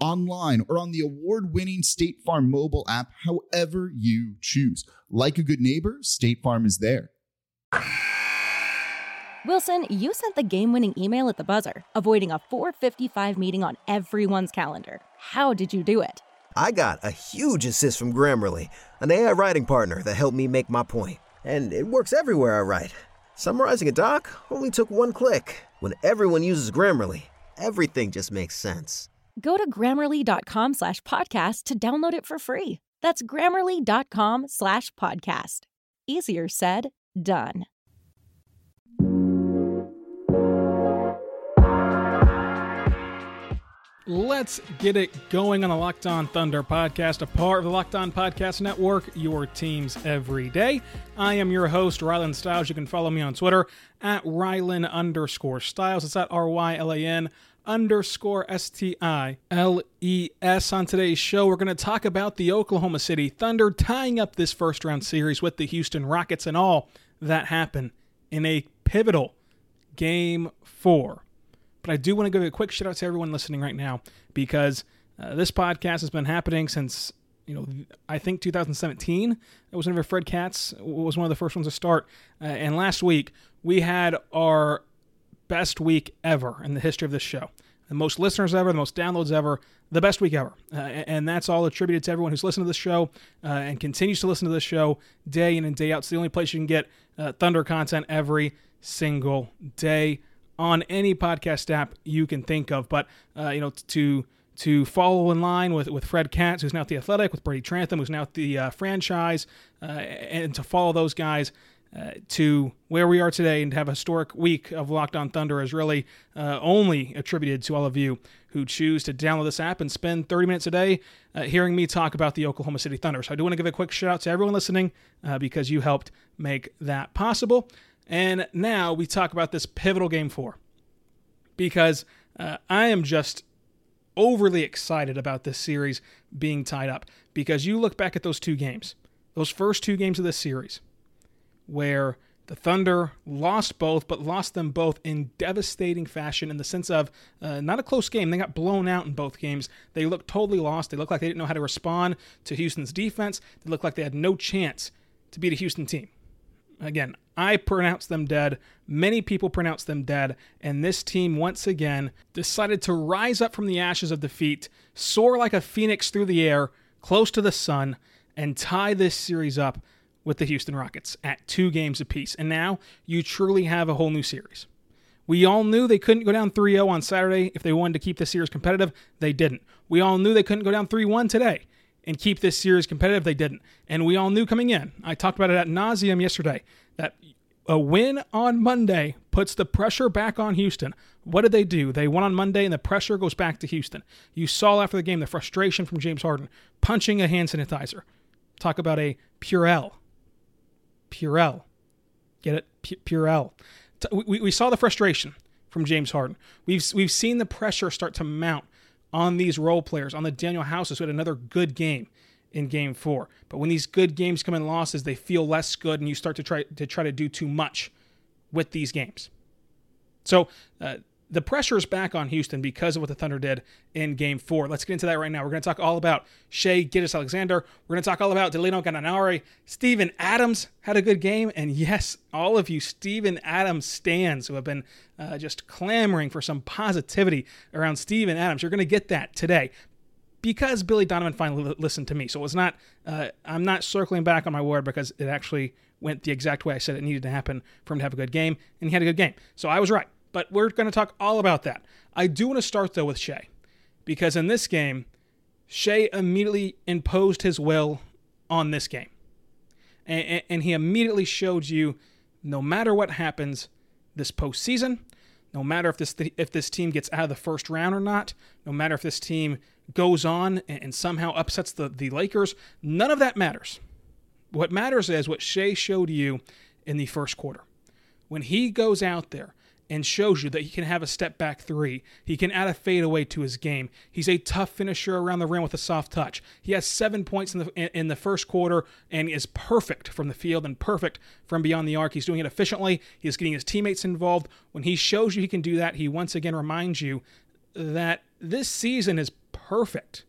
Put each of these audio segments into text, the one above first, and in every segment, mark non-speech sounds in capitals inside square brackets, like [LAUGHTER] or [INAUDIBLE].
online, or on the award winning State Farm mobile app, however you choose. Like a good neighbor, State Farm is there. Wilson, you sent the game winning email at the buzzer, avoiding a 455 meeting on everyone's calendar. How did you do it? I got a huge assist from Grammarly, an AI writing partner that helped me make my point. And it works everywhere I write. Summarizing a doc only took one click. When everyone uses Grammarly, everything just makes sense. Go to grammarly.com slash podcast to download it for free. That's grammarly.com slash podcast. Easier said, done. Let's get it going on the Locked On Thunder podcast, a part of the Locked On Podcast Network, your teams every day. I am your host, Rylan Stiles. You can follow me on Twitter at Rylan underscore Stiles. It's at R Y L A N underscore S T I L E S. On today's show, we're going to talk about the Oklahoma City Thunder tying up this first round series with the Houston Rockets and all that happened in a pivotal game four but I do want to give a quick shout out to everyone listening right now because uh, this podcast has been happening since you know I think 2017. It was whenever Fred Katz was one of the first ones to start, uh, and last week we had our best week ever in the history of this show. The most listeners ever, the most downloads ever, the best week ever. Uh, and that's all attributed to everyone who's listened to this show uh, and continues to listen to this show day in and day out. It's the only place you can get uh, Thunder content every single day on any podcast app you can think of. But uh, you know, to to follow in line with, with Fred Katz, who's now at the Athletic, with Brady Trantham, who's now at the uh, franchise, uh, and to follow those guys uh, to where we are today and to have a historic week of Locked On Thunder is really uh, only attributed to all of you who choose to download this app and spend 30 minutes a day uh, hearing me talk about the Oklahoma City Thunder. So I do want to give a quick shout out to everyone listening because you helped make that possible. And now we talk about this pivotal game four because uh, I am just overly excited about this series being tied up. Because you look back at those two games, those first two games of this series, where the Thunder lost both, but lost them both in devastating fashion in the sense of uh, not a close game. They got blown out in both games. They looked totally lost. They looked like they didn't know how to respond to Houston's defense. They looked like they had no chance to beat a Houston team. Again, I pronounce them dead. Many people pronounce them dead. And this team, once again, decided to rise up from the ashes of defeat, soar like a phoenix through the air, close to the sun, and tie this series up with the Houston Rockets at two games apiece. And now you truly have a whole new series. We all knew they couldn't go down 3 0 on Saturday if they wanted to keep the series competitive. They didn't. We all knew they couldn't go down 3 1 today and keep this series competitive. They didn't. And we all knew coming in, I talked about it at nauseum yesterday, that a win on Monday puts the pressure back on Houston. What did they do? They won on Monday, and the pressure goes back to Houston. You saw after the game the frustration from James Harden punching a hand sanitizer. Talk about a Purell. Purell. Get it? P- Purell. We, we saw the frustration from James Harden. We've, we've seen the pressure start to mount on these role players, on the Danuel Houses, who had another good game in game four. But when these good games come in losses, they feel less good, and you start to try to try to do too much with these games. So uh, the pressure is back on Houston because of what the Thunder did in game four. Let's get into that right now. We're going to talk all about Shai Gilgeous-Alexander. We're going to talk all about Danilo Gallinari. Steven Adams had a good game. And yes, all of you Steven Adams stands who have been uh, just clamoring for some positivity around Steven Adams, you're going to get that today because Billy Donovan finally listened to me. So it was not, uh, I'm not circling back on my word because it actually went the exact way I said it needed to happen for him to have a good game. And he had a good game. So I was right. But we're going to talk all about that. I do want to start, though, with Shai, because in this game, Shai immediately imposed his will on this game. And, and he immediately showed you no matter what happens this postseason, no matter if this if this team gets out of the first round or not, no matter if this team goes on and, somehow upsets the, the Lakers, none of that matters. What matters is what Shai showed you in the first quarter. When he goes out there and shows you that he can have a step back three. He can add a fadeaway to his game. He's a tough finisher around the rim with a soft touch. He has seven points in the in the first quarter and is perfect from the field and perfect from beyond the arc. He's doing it efficiently. He's getting his teammates involved. When he shows you he can do that, he once again reminds you that this season is perfect.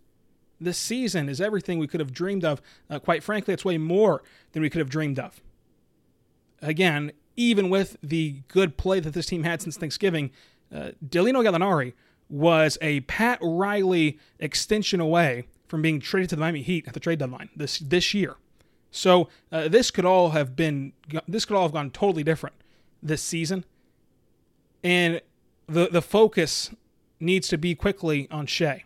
This season is everything we could have dreamed of. Uh, quite frankly, it's way more than we could have dreamed of. Again, even with the good play that this team had since Thanksgiving, uh, Danilo Gallinari was a Pat Riley extension away from being traded to the Miami Heat at the trade deadline this this year. So uh, this could all have been this could all have gone totally different this season, and the the focus needs to be quickly on Shai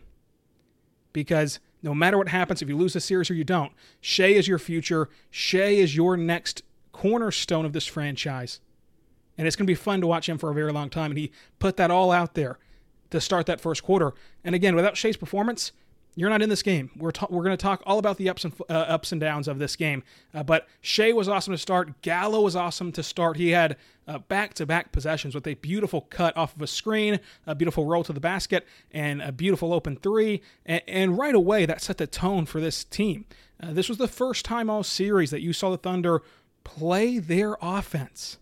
because no matter what happens, if you lose the series or you don't, Shai is your future. Shai is your next cornerstone of this franchise. And it's going to be fun to watch him for a very long time. And he put that all out there to start that first quarter. And again, without Shai's performance, you're not in this game. We're, ta- we're going to talk all about the ups and uh, ups and downs of this game. Uh, but Shai was awesome to start. Gallo was awesome to start. He had back to back possessions with a beautiful cut off of a screen, a beautiful roll to the basket, and a beautiful open three. And, and right away, that set the tone for this team. Uh, this was the first time all series that you saw the Thunder play their offense.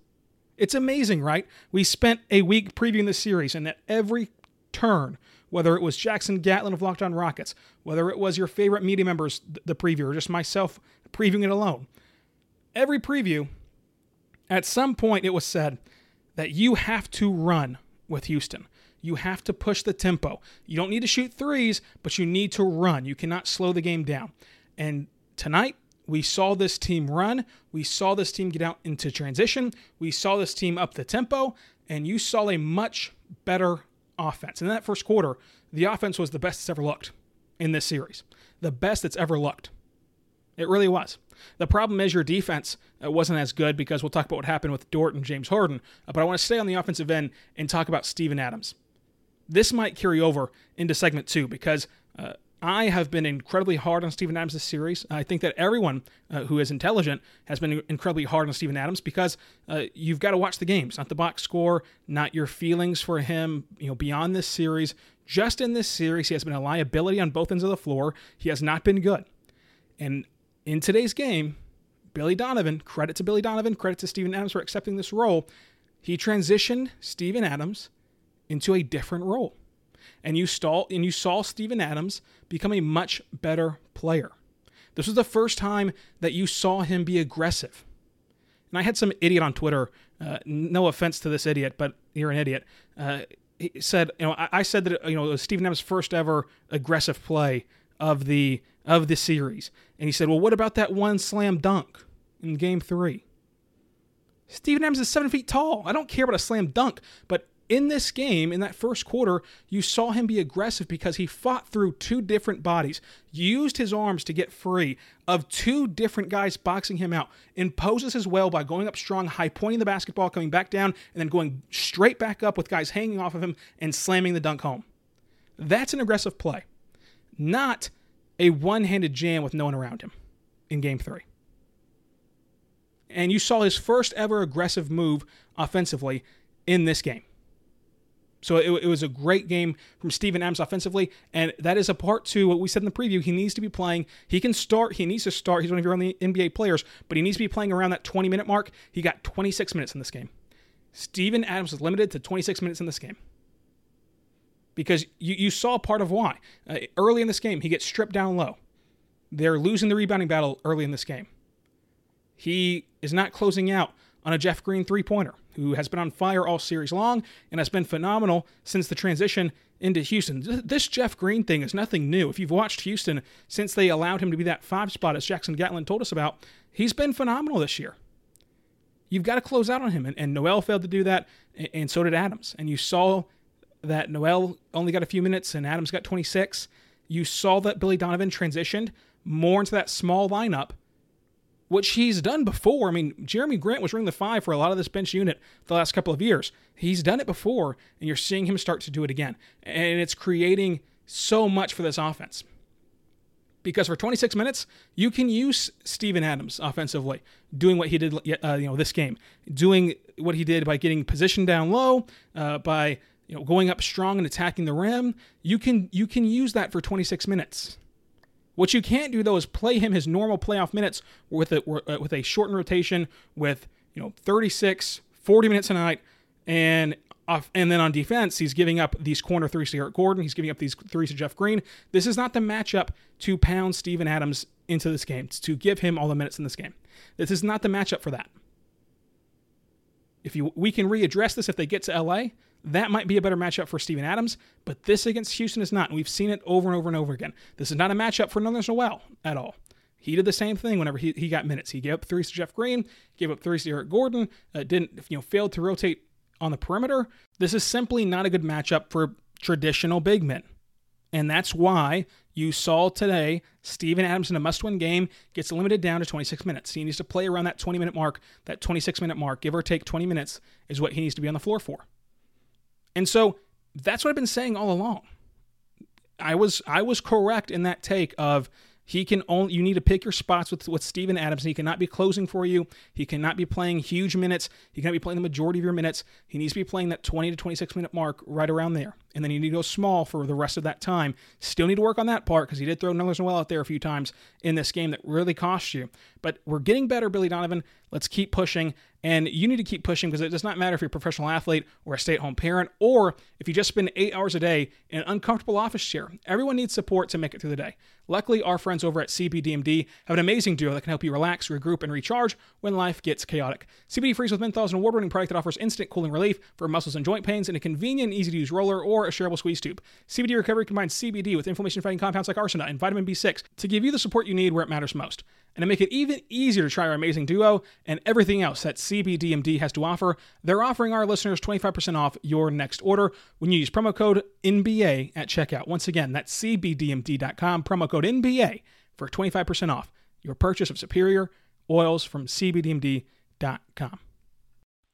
It's amazing, right? We spent a week previewing the series, and at every turn, whether it was Jackson Gatlin of Locked On Rockets, whether it was your favorite media members, the preview, or just myself previewing it alone, every preview, at some point it was said that you have to run with Houston. You have to push the tempo. You don't need to shoot threes, but you need to run. You cannot slow the game down. And tonight, we saw this team run. We saw this team get out into transition. We saw this team up the tempo, and you saw a much better offense. In that first quarter, the offense was the best it's ever looked in this series, the best it's ever looked. It really was. The problem is your defense uh, wasn't as good because we'll talk about what happened with Dort and James Harden. Uh, but I want to stay on the offensive end and talk about Steven Adams. This might carry over into segment two because uh, I have been incredibly hard on Steven Adams this series. I think that everyone uh, who is intelligent has been incredibly hard on Steven Adams because uh, you've got to watch the games, not the box score, not your feelings for him. You know, beyond this series, just in this series, he has been a liability on both ends of the floor. He has not been good. And in today's game, Billy Donovan, credit to Billy Donovan, credit to Steven Adams for accepting this role. He transitioned Steven Adams into a different role and you saw and you saw Steven Adams become a much better player. This was the first time that you saw him be aggressive. And I had some idiot on Twitter. Uh, no offense to this idiot, but you're an idiot. Uh, he said, you know, I, I said that you know it was Steven Adams' first ever aggressive play of the of the series, and he said, well, what about that one slam dunk in Game Three? Steven Adams is seven feet tall. I don't care about a slam dunk, but in this game, in that first quarter, you saw him be aggressive because he fought through two different bodies, used his arms to get free of two different guys boxing him out, imposes his will by going up strong, high pointing the basketball, coming back down, and then going straight back up with guys hanging off of him and slamming the dunk home. That's an aggressive play, not a one handed jam with no one around him in game three. And you saw his first ever aggressive move offensively in this game. So it, it, was a great game from Steven Adams offensively, and that is a part to what we said in the preview. He needs to be playing. He can start. He needs to start. He's one of your only NBA players, but he needs to be playing around that 20 minute mark. He got 26 minutes in this game. Steven Adams was limited to 26 minutes in this game because you, you saw part of why. Uh, early in this game, he gets stripped down low. They're losing the rebounding battle early in this game. He is not closing out on a Jeff Green three pointer, who has been on fire all series long and has been phenomenal since the transition into Houston. This Jeff Green thing is nothing new. If you've watched Houston since they allowed him to be that five spot, as Jackson Gatlin told us about, he's been phenomenal this year. You've got to close out on him. And, and Noel failed to do that, and, and so did Adams. And you saw that Noel only got a few minutes and Adams got 26. You saw that Billy Donovan transitioned more into that small lineup which he's done before. I mean, Jerami Grant was running the five for a lot of this bench unit the last couple of years. He's done it before, and you're seeing him start to do it again. And it's creating so much for this offense. Because for 26 minutes, you can use Steven Adams offensively, doing what he did, uh, you know, this game, doing what he did by getting position down low, uh, by you know going up strong and attacking the rim. You can you can use that for 26 minutes. What you can't do though is play him his normal playoff minutes with a uh, with a shortened rotation with you know 36, 40 minutes a night, and off, and then on defense he's giving up these corner threes to Eric Gordon. He's giving up these threes to Jeff Green. This is not the matchup to pound Steven Adams into this game to give him all the minutes in this game. This is not the matchup for that. If you we can readdress this if they get to LA, that might be a better matchup for Steven Adams, but this against Houston is not. And we've seen it over and over and over again. This is not a matchup for Nerlens Noel at all. He did the same thing whenever he, he got minutes. He gave up threes to Jeff Green, gave up threes to Eric Gordon, uh, didn't you know failed to rotate on the perimeter. This is simply not a good matchup for traditional big men. And that's why you saw today Steven Adams in a must win game gets limited down to 26 minutes. He needs to play around that 20 minute mark, that 26 minute mark, give or take 20 minutes is what he needs to be on the floor for. And so that's what I've been saying all along. I was I was correct in that take of he can only you need to pick your spots with with Steven Adams. He cannot be closing for you. He cannot be playing huge minutes. He cannot be playing the majority of your minutes. He needs to be playing that 20 to 26 minute mark right around there. And then you need to go small for the rest of that time. Still need to work on that part because he did throw Nerlens Noel out there a few times in this game that really cost you. But we're getting better, Billy Donovan. Let's keep pushing. And you need to keep pushing because it does not matter if you're a professional athlete or a stay at home parent or if you just spend eight hours a day in an uncomfortable office chair. Everyone needs support to make it through the day. Luckily, our friends over at CBDMD have an amazing duo that can help you relax, regroup, and recharge when life gets chaotic. CBD Freeze with Menthol is an award winning product that offers instant cooling relief for muscles and joint pains in a convenient easy to use roller or a shareable squeeze tube. CBD Recovery combines CBD with inflammation fighting compounds like arsenite and vitamin B6 to give you the support you need where it matters most and to make it even easier to try our amazing duo and everything else that CBDMD has to offer, they're offering our listeners 25% off your next order when you use promo code NBA at checkout. Once again, that's CBDMD.com, promo code NBA for 25% off your purchase of superior oils from CBDMD.com.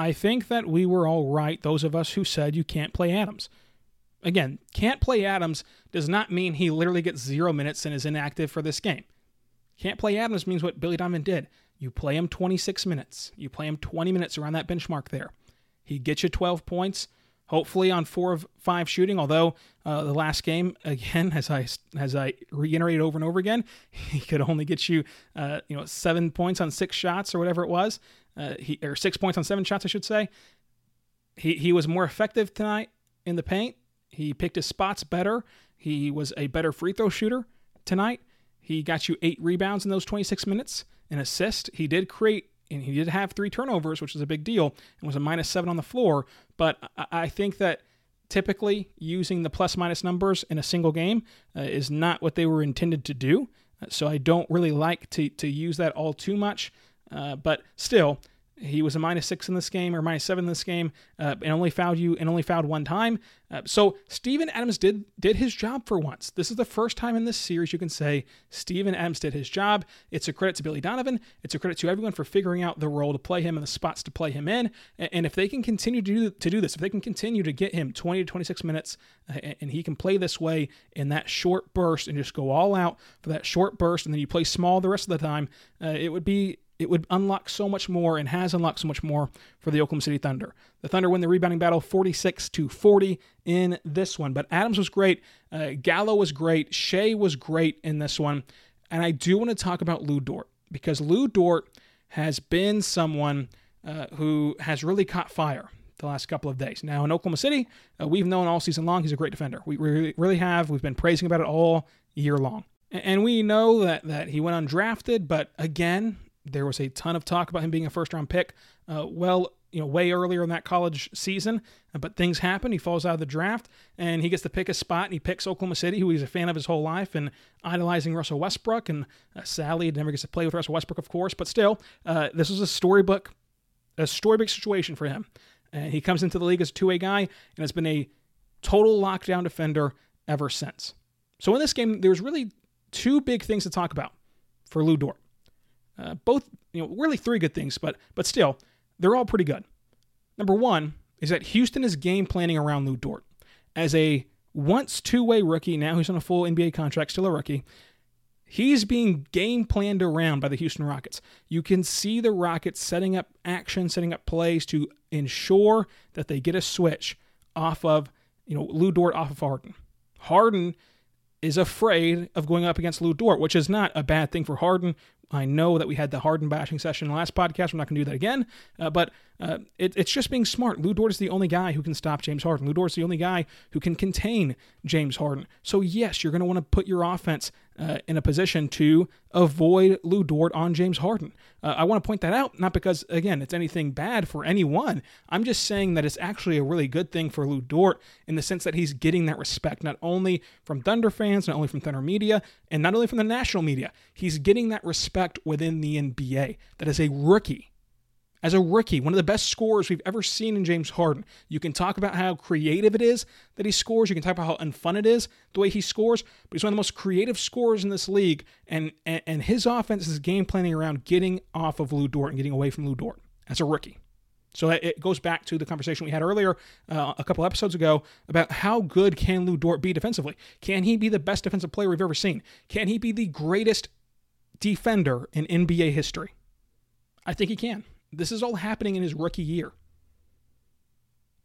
I think that we were all right, those of us who said you can't play Adams. Again, can't play Adams does not mean he literally gets zero minutes and is inactive for this game. Can't play Adams means what Billy Diamond did. You play him 26 minutes. You play him 20 minutes around that benchmark there. He gets you 12 points, hopefully on four of five shooting. Although uh, the last game, again, [LAUGHS] as I as I reiterated over and over again, [LAUGHS] he could only get you, uh, you know, seven points on six shots or whatever it was. Uh, he or six points on seven shots, I should say. He he was more effective tonight in the paint. He picked his spots better. He was a better free throw shooter tonight. He got you eight rebounds in those 26 minutes, an assist. He did create, and he did have three turnovers, which is a big deal, and was a minus seven on the floor. But I think that typically using the plus minus numbers in a single game uh, is not what they were intended to do. Uh, so I don't really like to, to use that all too much. Uh, but still, He was a minus six in this game or minus seven in this game, uh, and only fouled you and only fouled one time. Uh, so Steven Adams did did his job for once. This is the first time in this series you can say Steven Adams did his job. It's a credit to Billy Donovan. It's a credit to everyone for figuring out the role to play him and the spots to play him in. And if they can continue to do, to do this, if they can continue to get him 20 to 26 minutes, uh, and he can play this way in that short burst and just go all out for that short burst, and then you play small the rest of the time, uh, it would be it would unlock so much more and has unlocked so much more for the Oklahoma City Thunder. The Thunder win the rebounding battle 46 to 40 in this one, but Adams was great, uh, Gallo was great, Shai was great in this one, and I do want to talk about Lu Dort because Lu Dort has been someone uh, who has really caught fire the last couple of days. Now in Oklahoma City, uh, we've known all season long he's a great defender. We really, really have. We've been praising about it all year long. And we know that that he went undrafted, but again, there was a ton of talk about him being a first round pick. Uh, well, you know, way earlier in that college season, but things happen. He falls out of the draft, and he gets to pick a spot, and he picks Oklahoma City, who he's a fan of his whole life, and idolizing Russell Westbrook. And uh, Sally never gets to play with Russell Westbrook, of course, but still, uh, this was a storybook, a storybook situation for him. And he comes into the league as a two-way guy, and has been a total lockdown defender ever since. So in this game, there was really two big things to talk about for Lu Dort. Uh, both, you know, really three good things, but but still, they're all pretty good. Number one is that Houston is game planning around Lu Dort as a once two-way rookie. Now he's on a full NBA contract, still a rookie. He's being game planned around by the Houston Rockets. You can see the Rockets setting up action, setting up plays to ensure that they get a switch off of, you know, Lu Dort off of Harden. Harden is afraid of going up against Lu Dort, which is not a bad thing for Harden. I know that we had the Harden bashing session last podcast. We're not going to do that again. Uh, but uh, it, it's just being smart. Lu Dort is the only guy who can stop James Harden. Lu Dort is the only guy who can contain James Harden. So, yes, you're going to want to put your offense uh, in a position to avoid Lu Dort on James Harden. Uh, I want to point that out, not because, again, it's anything bad for anyone. I'm just saying that it's actually a really good thing for Lu Dort in the sense that he's getting that respect, not only from Thunder fans, not only from Thunder media, and not only from the national media. He's getting that respect within the NBA. That is a rookie as a rookie, one of the best scorers we've ever seen in James Harden. You can talk about how creative it is that he scores. You can talk about how unfun it is the way he scores. But he's one of the most creative scorers in this league, and and, and his offense is game planning around getting off of Lu Dort and getting away from Lu Dort as a rookie. So it goes back to the conversation we had earlier, uh, a couple episodes ago, about how good can Lu Dort be defensively? Can he be the best defensive player we've ever seen? Can he be the greatest defender in NBA history? I think he can. This is all happening in his rookie year.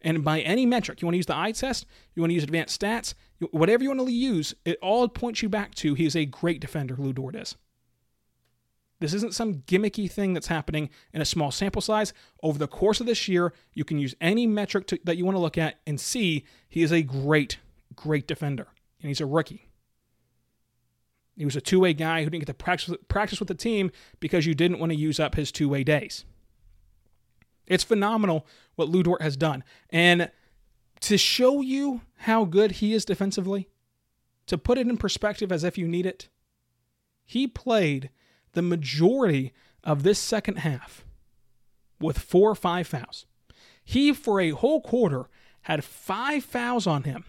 And by any metric, you want to use the eye test, you want to use advanced stats, whatever you want to use, it all points you back to he is a great defender, Lu Dort is. This isn't some gimmicky thing that's happening in a small sample size. Over the course of this year, you can use any metric to, that you want to look at and see he is a great, great defender. And he's a rookie. He was a two way guy who didn't get to practice, practice with the team because you didn't want to use up his two way days. It's phenomenal what Lu Dort has done. And to show you how good he is defensively, to put it in perspective as if you need it, he played the majority of this second half with four or five fouls. He, for a whole quarter, had five fouls on him.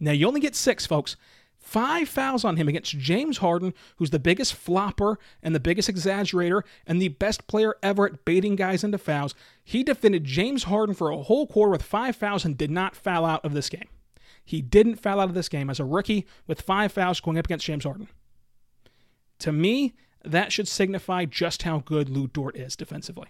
Now, you only get six, folks. Five fouls on him against James Harden, who's the biggest flopper and the biggest exaggerator and the best player ever at baiting guys into fouls. He defended James Harden for a whole quarter with five fouls and did not foul out of this game. He didn't foul out of this game as a rookie with five fouls going up against James Harden. To me, that should signify just how good Lu Dort is defensively.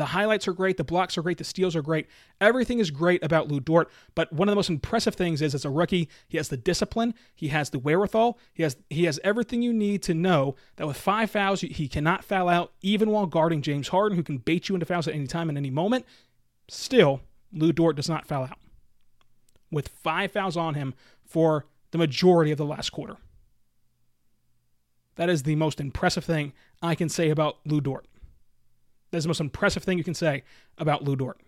The highlights are great, the blocks are great, the steals are great. Everything is great about Lu Dort, but one of the most impressive things is as a rookie, he has the discipline, he has the wherewithal, he has he has everything you need to know that with five fouls he cannot foul out even while guarding James Harden who can bait you into fouls at any time and any moment. Still, Lu Dort does not foul out. With five fouls on him for the majority of the last quarter. That is the most impressive thing I can say about Lu Dort. That's the most impressive thing you can say about Lu Dort.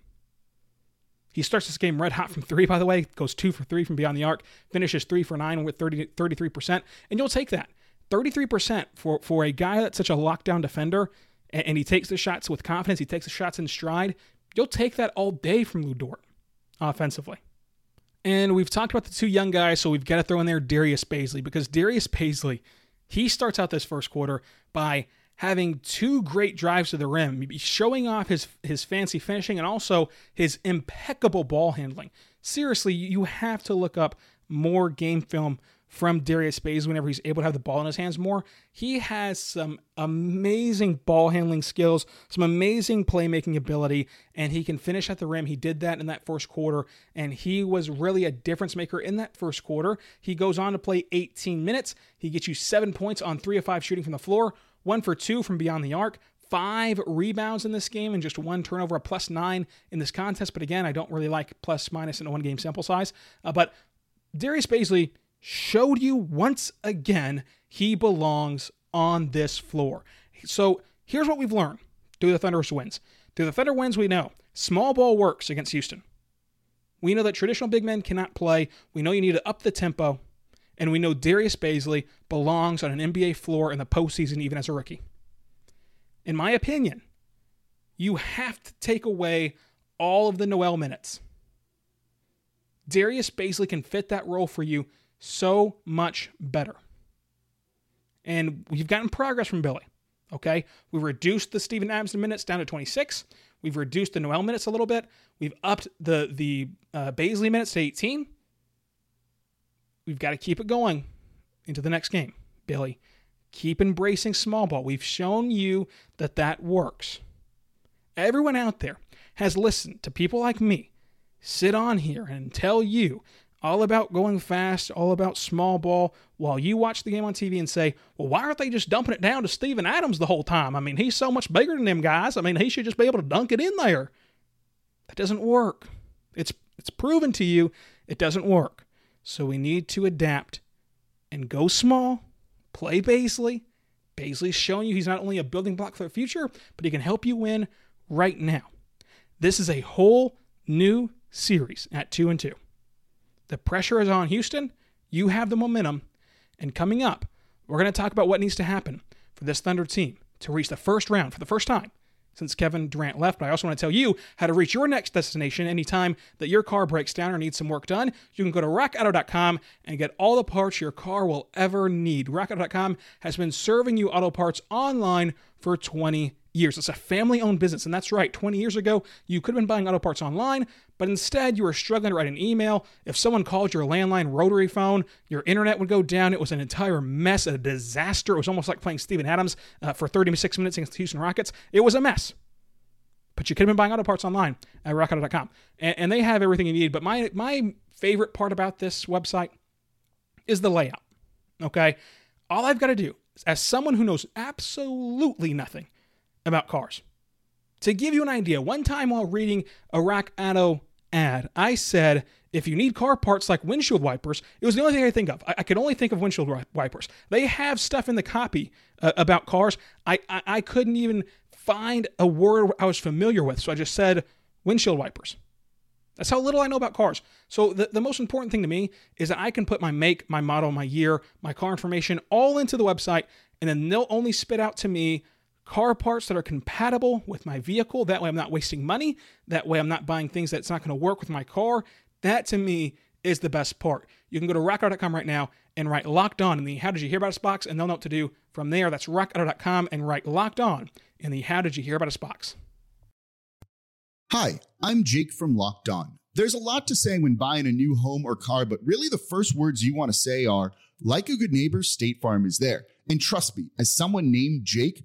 He starts this game red hot from three, by the way, goes two for three from beyond the arc, finishes three for nine with 30, 33%. And you'll take that. 33% for, for a guy that's such a lockdown defender and, and he takes the shots with confidence, he takes the shots in stride, you'll take that all day from Lu Dort offensively. And we've talked about the two young guys, so we've got to throw in there Darius Bazley because Darius Bazley, he starts out this first quarter by having two great drives to the rim, showing off his his fancy finishing and also his impeccable ball handling. Seriously, you have to look up more game film from Darius Bazley whenever he's able to have the ball in his hands more. He has some amazing ball handling skills, some amazing playmaking ability, and he can finish at the rim. He did that in that first quarter, and he was really a difference maker in that first quarter. He goes on to play 18 minutes. He gets you seven points on three of five shooting from the floor, one for two from beyond the arc, five rebounds in this game and just one turnover, a plus nine in this contest. But again, I don't really like plus minus in a one game sample size. Uh, but Darius Bazley showed you once again he belongs on this floor. So here's what we've learned through the Thunderous wins. Through the Thunder wins, we know small ball works against Houston. We know that traditional big men cannot play. We know you need to up the tempo. And we know Darius Bazley belongs on an NBA floor in the postseason, even as a rookie. In my opinion, you have to take away all of the Noel minutes. Darius Bazley can fit that role for you so much better. And we've gotten progress from Billy. Okay. We've reduced the Steven Adams minutes down to 26. We've reduced the Noel minutes a little bit. We've upped the the uh, Bazley minutes to 18. We've got to keep it going into the next game, Billy. Keep embracing small ball. We've shown you that that works. Everyone out there has listened to people like me sit on here and tell you all about going fast, all about small ball, while you watch the game on TV and say, well, why aren't they just dumping it down to Steven Adams the whole time? I mean, he's so much bigger than them guys. I mean, he should just be able to dunk it in there. That doesn't work. It's it's proven to you it doesn't work. So we need to adapt and go small, play Bazley. Bazley's showing you he's not only a building block for the future, but he can help you win right now. This is a whole new series at 2 and 2. The pressure is on Houston. You have the momentum. And coming up, we're going to talk about what needs to happen for this Thunder team to reach the first round for the first time since Kevin Durant left. But I also want to tell you how to reach your next destination anytime that your car breaks down or needs some work done. You can go to rockauto.com and get all the parts your car will ever need. Rockauto.com has been serving you auto parts online for 20 years. It's a family owned business. And that's right, 20 years ago, you could have been buying auto parts online, but instead you were struggling to write an email. If someone called your landline rotary phone, your internet would go down. It was an entire mess, a disaster. It was almost like playing Steven Adams uh, for 36 minutes against the Houston Rockets. It was a mess. But you could have been buying auto parts online at rockauto.com. And, and they have everything you need. But my, my favorite part about this website is the layout. Okay? All I've got to do, as someone who knows absolutely nothing about cars. To give you an idea, one time while reading a Rock Auto ad, I said, if you need car parts like windshield wipers, it was the only thing I think of. I, I could only think of windshield wipers. They have stuff in the copy uh, about cars. I, I, I couldn't even find a word I was familiar with, so I just said windshield wipers. That's how little I know about cars. So the, the most important thing to me is that I can put my make, my model, my year, my car information all into the website, and then they'll only spit out to me car parts that are compatible with my vehicle. That way I'm not wasting money. That way I'm not buying things that's not going to work with my car. That to me is the best part. You can go to rockauto.com right now and write locked on in the How Did You Hear About Us box, and they'll know what to do from there. That's rockauto.com and write locked on in the How Did You Hear About Us box. Hi, I'm Jake from Locked On. There's a lot to say when buying a new home or car, but really the first words you want to say are, like a good neighbor, State Farm is there. And trust me, as someone named Jake,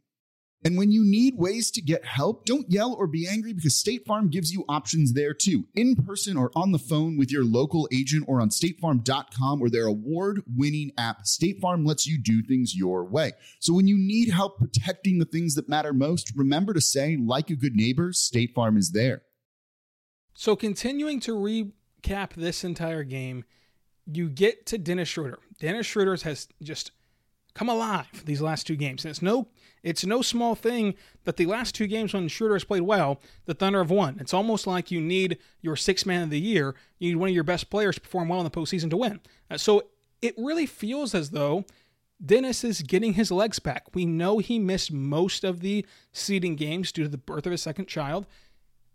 And when you need ways to get help, don't yell or be angry because State Farm gives you options there too, in person or on the phone with your local agent or on statefarm.com or their award winning app. State Farm lets you do things your way. So when you need help protecting the things that matter most, remember to say, like a good neighbor, State Farm is there. So, continuing to recap this entire game, you get to Dennis Schroder. Dennis Schroder has just come alive these last two games. And it's no it's no small thing that the last two games when Schroder has played well, the Thunder have won. It's almost like you need your six man of the year. You need one of your best players to perform well in the postseason to win. Uh, so it really feels as though Dennis is getting his legs back. We know he missed most of the seeding games due to the birth of his second child.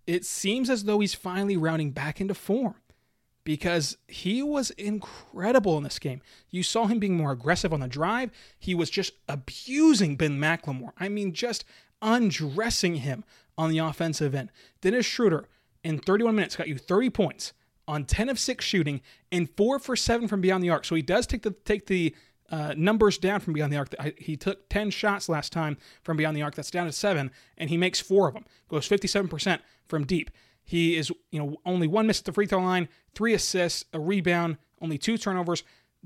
It seems as though he's finally rounding back into form because he was incredible in this game. You saw him being more aggressive on the drive. He was just abusing Ben McLemore. I mean, just undressing him on the offensive end. Dennis Schroder, in 31 minutes, got you 30 points on 10 of 6 shooting and 4 for 7 from beyond the arc. So he does take the take the uh, numbers down from beyond the arc. He took 10 shots last time from beyond the arc. That's down to 7, and he makes 4 of them. Goes 57% from deep. He is, you know, only one miss at the free throw line, three assists, a rebound, only two turnovers.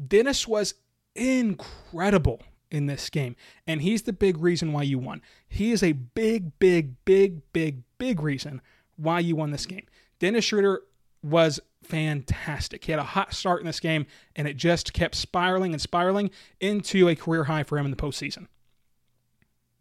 Dennis was incredible in this game, and he's the big reason why you won. He is a big, big, big, big, big reason why you won this game. Dennis Schroder was fantastic. He had a hot start in this game, and it just kept spiraling and spiraling into a career high for him in the postseason.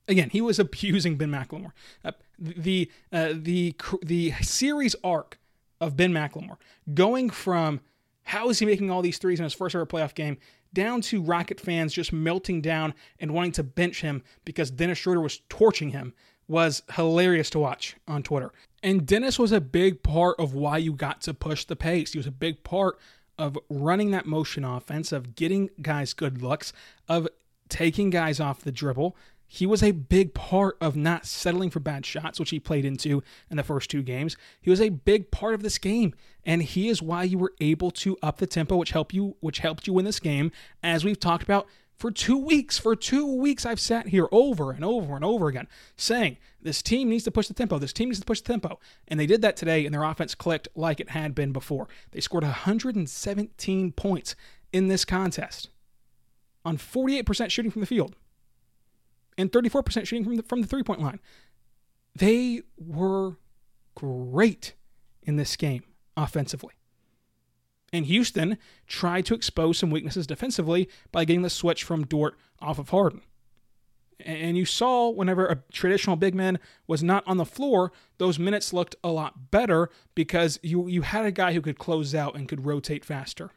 Again, he was [LAUGHS] abusing Ben McLemore. Uh, the uh, the the series arc of Ben McLemore going from how is he making all these threes in his first ever playoff game down to Rocket fans just melting down and wanting to bench him because Dennis Schroder was torching him was hilarious to watch on Twitter. And Dennis was a big part of why you got to push the pace. He was a big part of running that motion offense, of getting guys good looks, of taking guys off the dribble, he was a big part of not settling for bad shots, which he played into in the first two games. He was a big part of this game, and he is why you were able to up the tempo, which helped you, which helped you win this game. As we've talked about for two weeks, for two weeks, I've sat here over and over and over again saying this team needs to push the tempo. This team needs to push the tempo, and they did that today, and their offense clicked like it had been before. They scored 117 points in this contest on 48% shooting from the field and 34% shooting from the, from the three point line. They were great in this game offensively. And Houston tried to expose some weaknesses defensively by getting the switch from Dort off of Harden. And you saw whenever a traditional big man was not on the floor, those minutes looked a lot better because you, you had a guy who could close out and could rotate faster.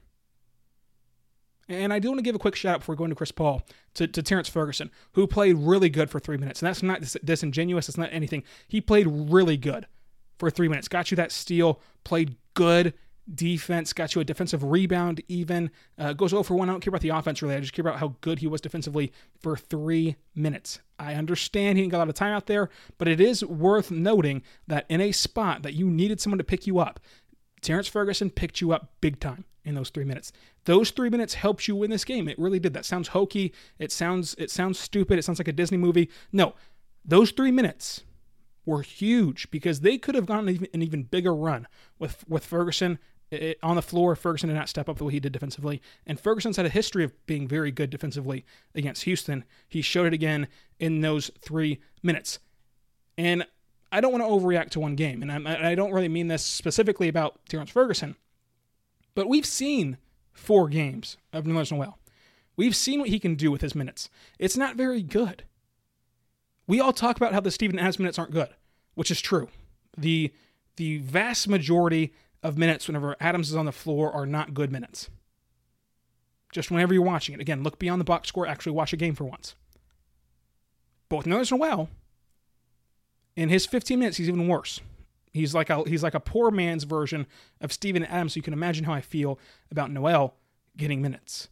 And I do want to give a quick shout out before going to Chris Paul to, to Terrence Ferguson, who played really good for three minutes. And that's not disingenuous, it's not anything. He played really good for three minutes. Got you that steal, played good defense, got you a defensive rebound, even. Uh, goes over one. I don't care about the offense really. I just care about how good he was defensively for three minutes. I understand he didn't get a lot of time out there, but it is worth noting that in a spot that you needed someone to pick you up, Terrence Ferguson picked you up big time in those three minutes. Those three minutes helped you win this game. It really did. That sounds hokey. It sounds it sounds stupid. It sounds like a Disney movie. No, those three minutes were huge because they could have gone an even bigger run with with Ferguson it, on the floor. Ferguson did not step up the way he did defensively, and Ferguson's had a history of being very good defensively against Houston. He showed it again in those three minutes, and. I don't want to overreact to one game, and I, I don't really mean this specifically about Terrence Ferguson. But we've seen four games of Nerlens Noel. We've seen what he can do with his minutes. It's not very good. We all talk about how the Steven Adams minutes aren't good, which is true. The the vast majority of minutes whenever Adams is on the floor are not good minutes. Just whenever you're watching it. Again, look beyond the box score, actually watch a game for once. Both Nerlens Noel, in his 15 minutes, he's even worse. He's like a he's like a poor man's version of Steven Adams. So you can imagine how I feel about Noel getting minutes.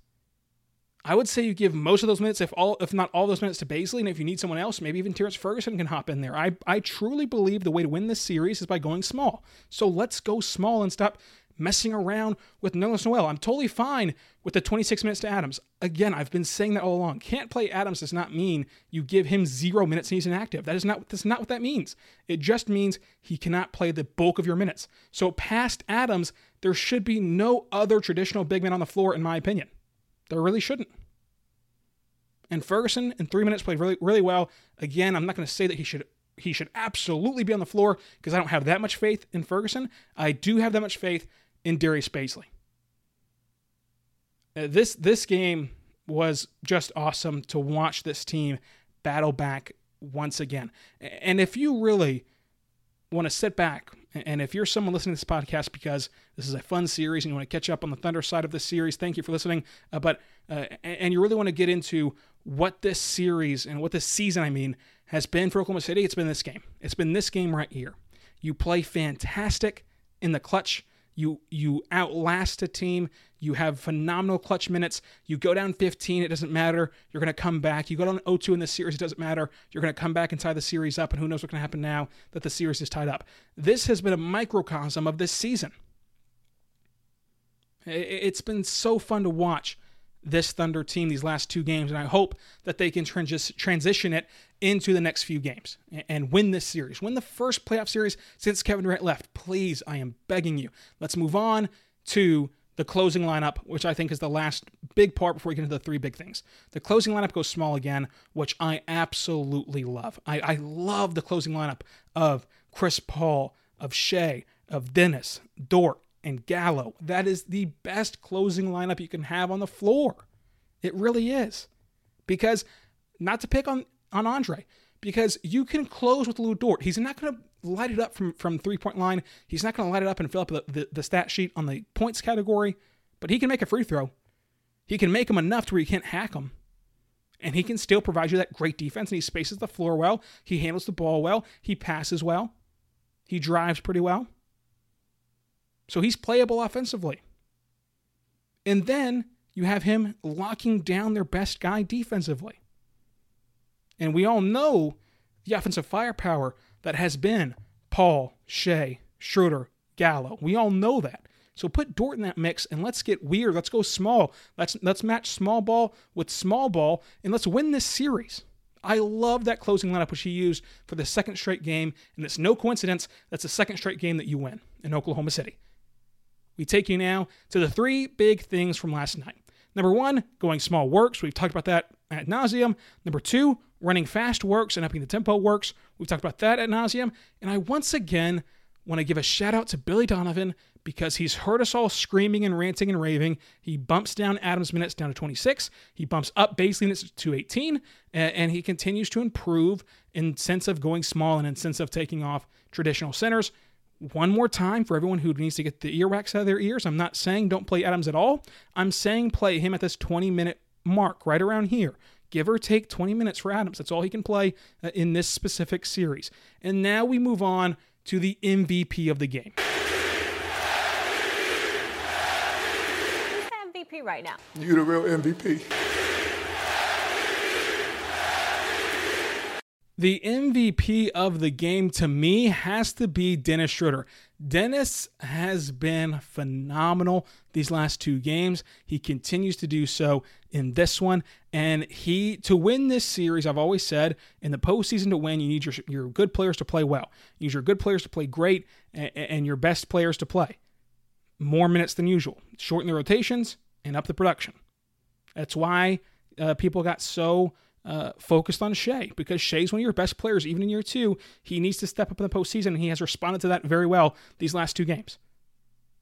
I would say you give most of those minutes, if all if not all those minutes, to Bazley, and if you need someone else, maybe even Terrence Ferguson can hop in there. I I truly believe the way to win this series is by going small. So let's go small and stop messing around with Nerlens Noel. I'm totally fine with the 26 minutes to Adams. Again, I've been saying that all along. Can't play Adams does not mean you give him zero minutes and he's inactive. That is not that's not what that means. It just means he cannot play the bulk of your minutes. So past Adams, there should be no other traditional big man on the floor, in my opinion. There really shouldn't. And Ferguson in three minutes played really really well. Again, I'm not going to say that he should he should absolutely be on the floor because I don't have that much faith in Ferguson. I do have that much faith in Darius Bazley. Uh, this this game was just awesome to watch this team battle back once again. And if you really want to sit back, and if you're someone listening to this podcast because this is a fun series and you want to catch up on the Thunder side of this series, thank you for listening. Uh, but uh, and you really want to get into what this series and what this season, I mean, has been for Oklahoma City, it's been this game. It's been this game right here. You play fantastic in the clutch. You you outlast a team. You have phenomenal clutch minutes. You go down 15, it doesn't matter. You're going to come back. You go down 0-2 in the series, it doesn't matter. You're going to come back and tie the series up, and who knows what's going to happen now that the series is tied up. This has been a microcosm of this season. It's been so fun to watch this Thunder team these last two games, and I hope that they can trans- transition it into the next few games and win this series. Win the first playoff series since Kevin Durant left. Please, I am begging you. Let's move on to the closing lineup, which I think is the last big part before we get into the three big things. The closing lineup goes small again, which I absolutely love. I, I love the closing lineup of Chris Paul, of Shai, of Dennis, Dort, and Gallo. That is the best closing lineup you can have on the floor. It really is. Because, not to pick on, on Andre, because you can close with Lu Dort. He's not going to light it up from, from three point line. He's not going to light it up and fill up the, the, the, stat sheet on the points category, but he can make a free throw. He can make them enough to where you can't hack them. And he can still provide you that great defense, and he spaces the floor well. He handles the ball well. He passes well. He drives pretty well. So he's playable offensively. And then you have him locking down their best guy defensively. And we all know the offensive firepower that has been Paul, Shai, Schroder, Gallo. We all know that. So put Dort in that mix and let's get weird. Let's go small. Let's let's match small ball with small ball and let's win this series. I love that closing lineup which he used for the second straight game, and it's no coincidence that's the second straight game that you win in Oklahoma City. We take you now to the three big things from last night. Number one, going small works. We've talked about that at nauseum. Number two, running fast works and upping the tempo works. We've talked about that at nauseum. And I once again want to give a shout out to Billy Donovan because he's heard us all screaming and ranting and raving. He bumps down Adams' minutes down to 26. He bumps up Bazley minutes to 18, and he continues to improve in sense of going small and in sense of taking off traditional centers one more time for everyone who needs to get the earwax out of their ears. I'm not saying don't play Adams at all. I'm saying play him at this 20 minute mark right around here. Give or take 20 minutes for Adams. That's all he can play uh, in this specific series. And now we move on to the MVP of the game. Who's MVP right now? You the real MVP. The MVP of the game to me has to be Dennis Schroder. Dennis has been phenomenal these last two games. He continues to do so in this one. And he, to win this series, I've always said in the postseason to win, you need your, your good players to play well. You need your good players to play great and, and your best players to play more minutes than usual. Shorten the rotations and up the production. That's why uh, people got so uh, focused on Shai because Shai's one of your best players, even in year two. He needs to step up in the postseason, and he has responded to that very well these last two games.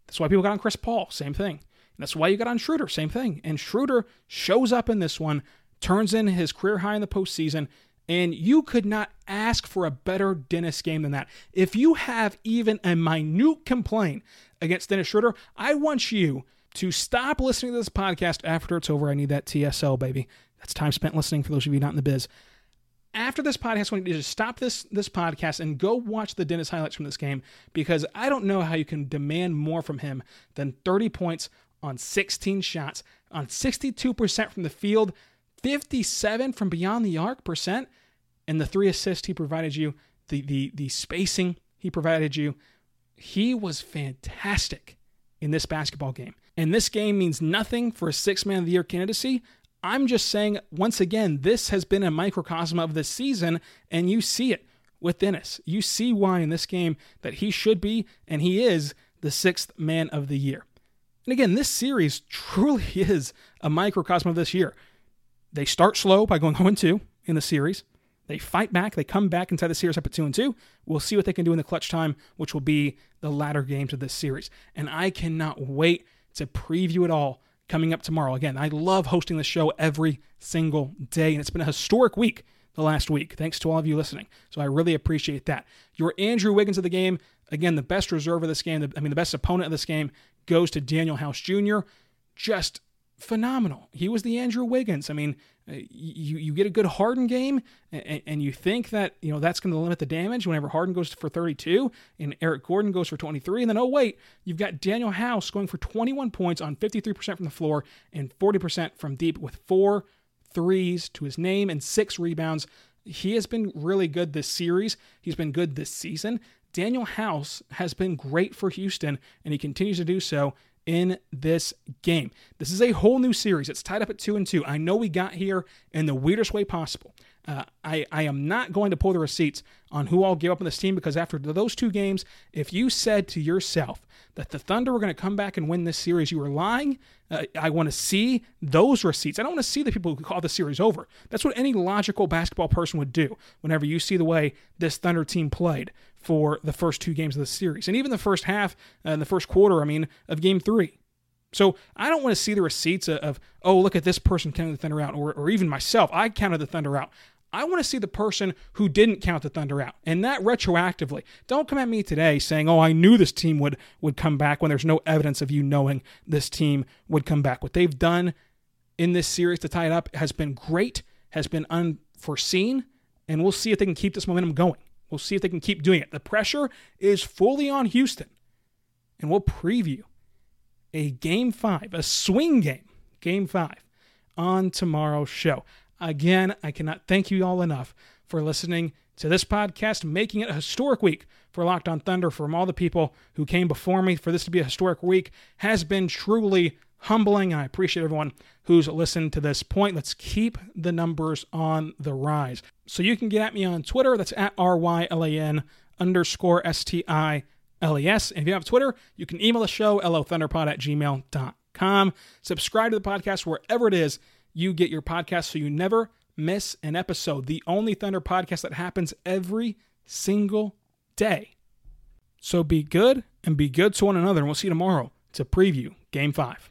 That's why people got on Chris Paul, same thing. And that's why you got on Schroder, same thing. And Schroder shows up in this one, turns in his career high in the postseason, and you could not ask for a better Dennis game than that. If you have even a minute complaint against Dennis Schroder, I want you to stop listening to this podcast after it's over. I need that TSL, baby. That's time spent listening for those of you not in the biz. After this podcast, want you to just stop this this podcast and go watch the Dennis highlights from this game because I don't know how you can demand more from him than 30 points on 16 shots, on 62% from the field, 57 from beyond the arc percent, and the three assists he provided you, the the the spacing he provided you. He was fantastic in this basketball game. And this game means nothing for a six man of the year candidacy, I'm just saying, once again, this has been a microcosm of this season, and you see it with Dennis. You see why in this game that he should be, and he is, the sixth man of the year. And again, this series [LAUGHS] truly is a microcosm of this year. They start slow by going [LAUGHS] 0 2 in the series. They fight back. They come back inside the series up at two and two. We'll see what they can do in the clutch time, which will be the latter games of this series. And I cannot wait to preview it all coming up tomorrow. Again, I love hosting the show every single day, and it's been a historic week the last week. Thanks to all of you listening. So I really appreciate that. Your Andrew Wiggins of the game, again, the best reserve of this game, I mean, the best opponent of this game goes to Danuel House Jr. Just phenomenal. He was the Andrew Wiggins. I mean, uh, you you get a good Harden game, and, and you think that you know that's going to limit the damage whenever Harden goes for 32 and Eric Gordon goes for 23, and then oh wait, you've got Danuel House going for 21 points on 53% from the floor and 40% from deep with four threes to his name and six rebounds. He has been really good this series. He's been good this season. Danuel House has been great for Houston, and he continues to do so in this game. This is a whole new series. It's tied up at two and two. I know we got here in the weirdest way possible. Uh, I, I am not going to pull the receipts on who all gave up on this team because after those two games, if you said to yourself that the Thunder were going to come back and win this series, you were lying. Uh, I want to see those receipts. I don't want to see the people who call the series over. That's what any logical basketball person would do whenever you see the way this Thunder team played for the first two games of the series, and even the first half and uh, the first quarter. I mean, of Game Three. So I don't want to see the receipts of, of oh look at this person counting the Thunder out, or, or even myself. I counted the Thunder out. I want to see the person who didn't count the Thunder out, and that retroactively. Don't come at me today saying, "Oh, I knew this team would would come back," when there's no evidence of you knowing this team would come back. What they've done in this series to tie it up has been great, has been unforeseen, and we'll see if they can keep this momentum going. We'll see if they can keep doing it. The pressure is fully on Houston. And we'll preview a game five, a swing game, game five, on tomorrow's show. Again, I cannot thank you all enough for listening to this podcast, making it a historic week for Locked on Thunder. From all the people who came before me, for this to be a historic week has been truly humbling. I appreciate everyone who's listened to this point. Let's keep the numbers on the rise. So you can get at me on Twitter. That's at R-Y-L-A-N underscore S-T-I-L-E-S. And if you have Twitter, you can email the show, lothunderpod at gmail.com. Subscribe to the podcast wherever it is you get your podcast so you never miss an episode. The only Thunder podcast that happens every single day. So be good and be good to one another. And we'll see you tomorrow to preview Game 5.